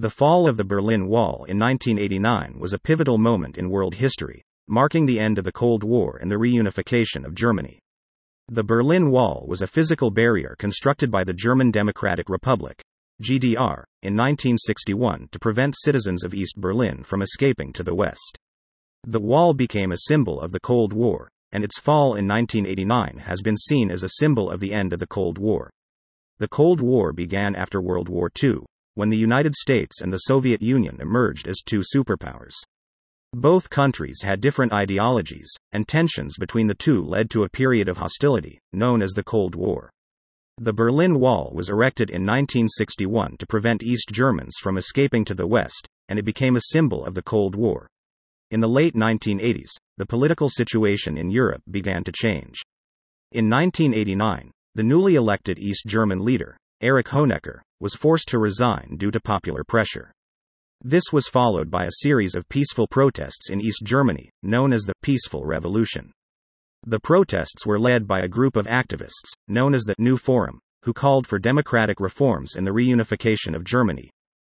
The fall of the Berlin Wall in 1989 was a pivotal moment in world history, marking the end of the Cold War and the reunification of Germany. The Berlin Wall was a physical barrier constructed by the German Democratic Republic, GDR, in 1961 to prevent citizens of East Berlin from escaping to the West. The wall became a symbol of the Cold War, and its fall in 1989 has been seen as a symbol of the end of the Cold War. The Cold War began after World War II, when the United States and the Soviet Union emerged as two superpowers. Both countries had different ideologies, and tensions between the two led to a period of hostility, known as the Cold War. The Berlin Wall was erected in 1961 to prevent East Germans from escaping to the West, and it became a symbol of the Cold War. In the late 1980s, the political situation in Europe began to change. In 1989, the newly elected East German leader, Erich Honecker, was forced to resign due to popular pressure. This was followed by a series of peaceful protests in East Germany, known as the Peaceful Revolution. The protests were led by a group of activists, known as the New Forum, who called for democratic reforms and the reunification of Germany.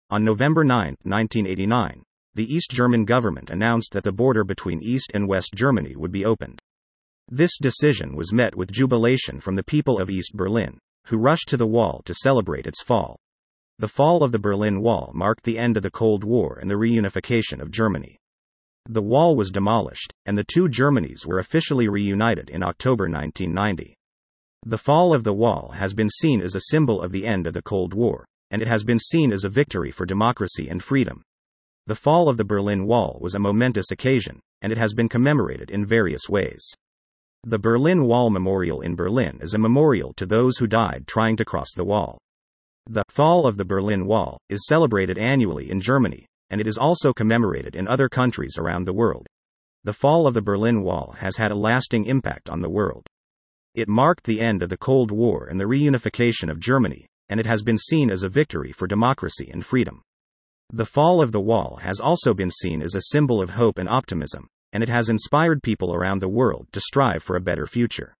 On November 9, 1989, the East German government announced that the border between East and West Germany would be opened. This decision was met with jubilation from the people of East Berlin, who rushed to the wall to celebrate its fall. The fall of the Berlin Wall marked the end of the Cold War and the reunification of Germany. The wall was demolished, and the two Germanys were officially reunited in October 1990. The fall of the wall has been seen as a symbol of the end of the Cold War, and it has been seen as a victory for democracy and freedom. The fall of the Berlin Wall was a momentous occasion, and it has been commemorated in various ways. The Berlin Wall Memorial in Berlin is a memorial to those who died trying to cross the wall. The fall of the Berlin Wall is celebrated annually in Germany, and it is also commemorated in other countries around the world. The fall of the Berlin Wall has had a lasting impact on the world. It marked the end of the Cold War and the reunification of Germany, and it has been seen as a victory for democracy and freedom. The fall of the wall has also been seen as a symbol of hope and optimism, and it has inspired people around the world to strive for a better future.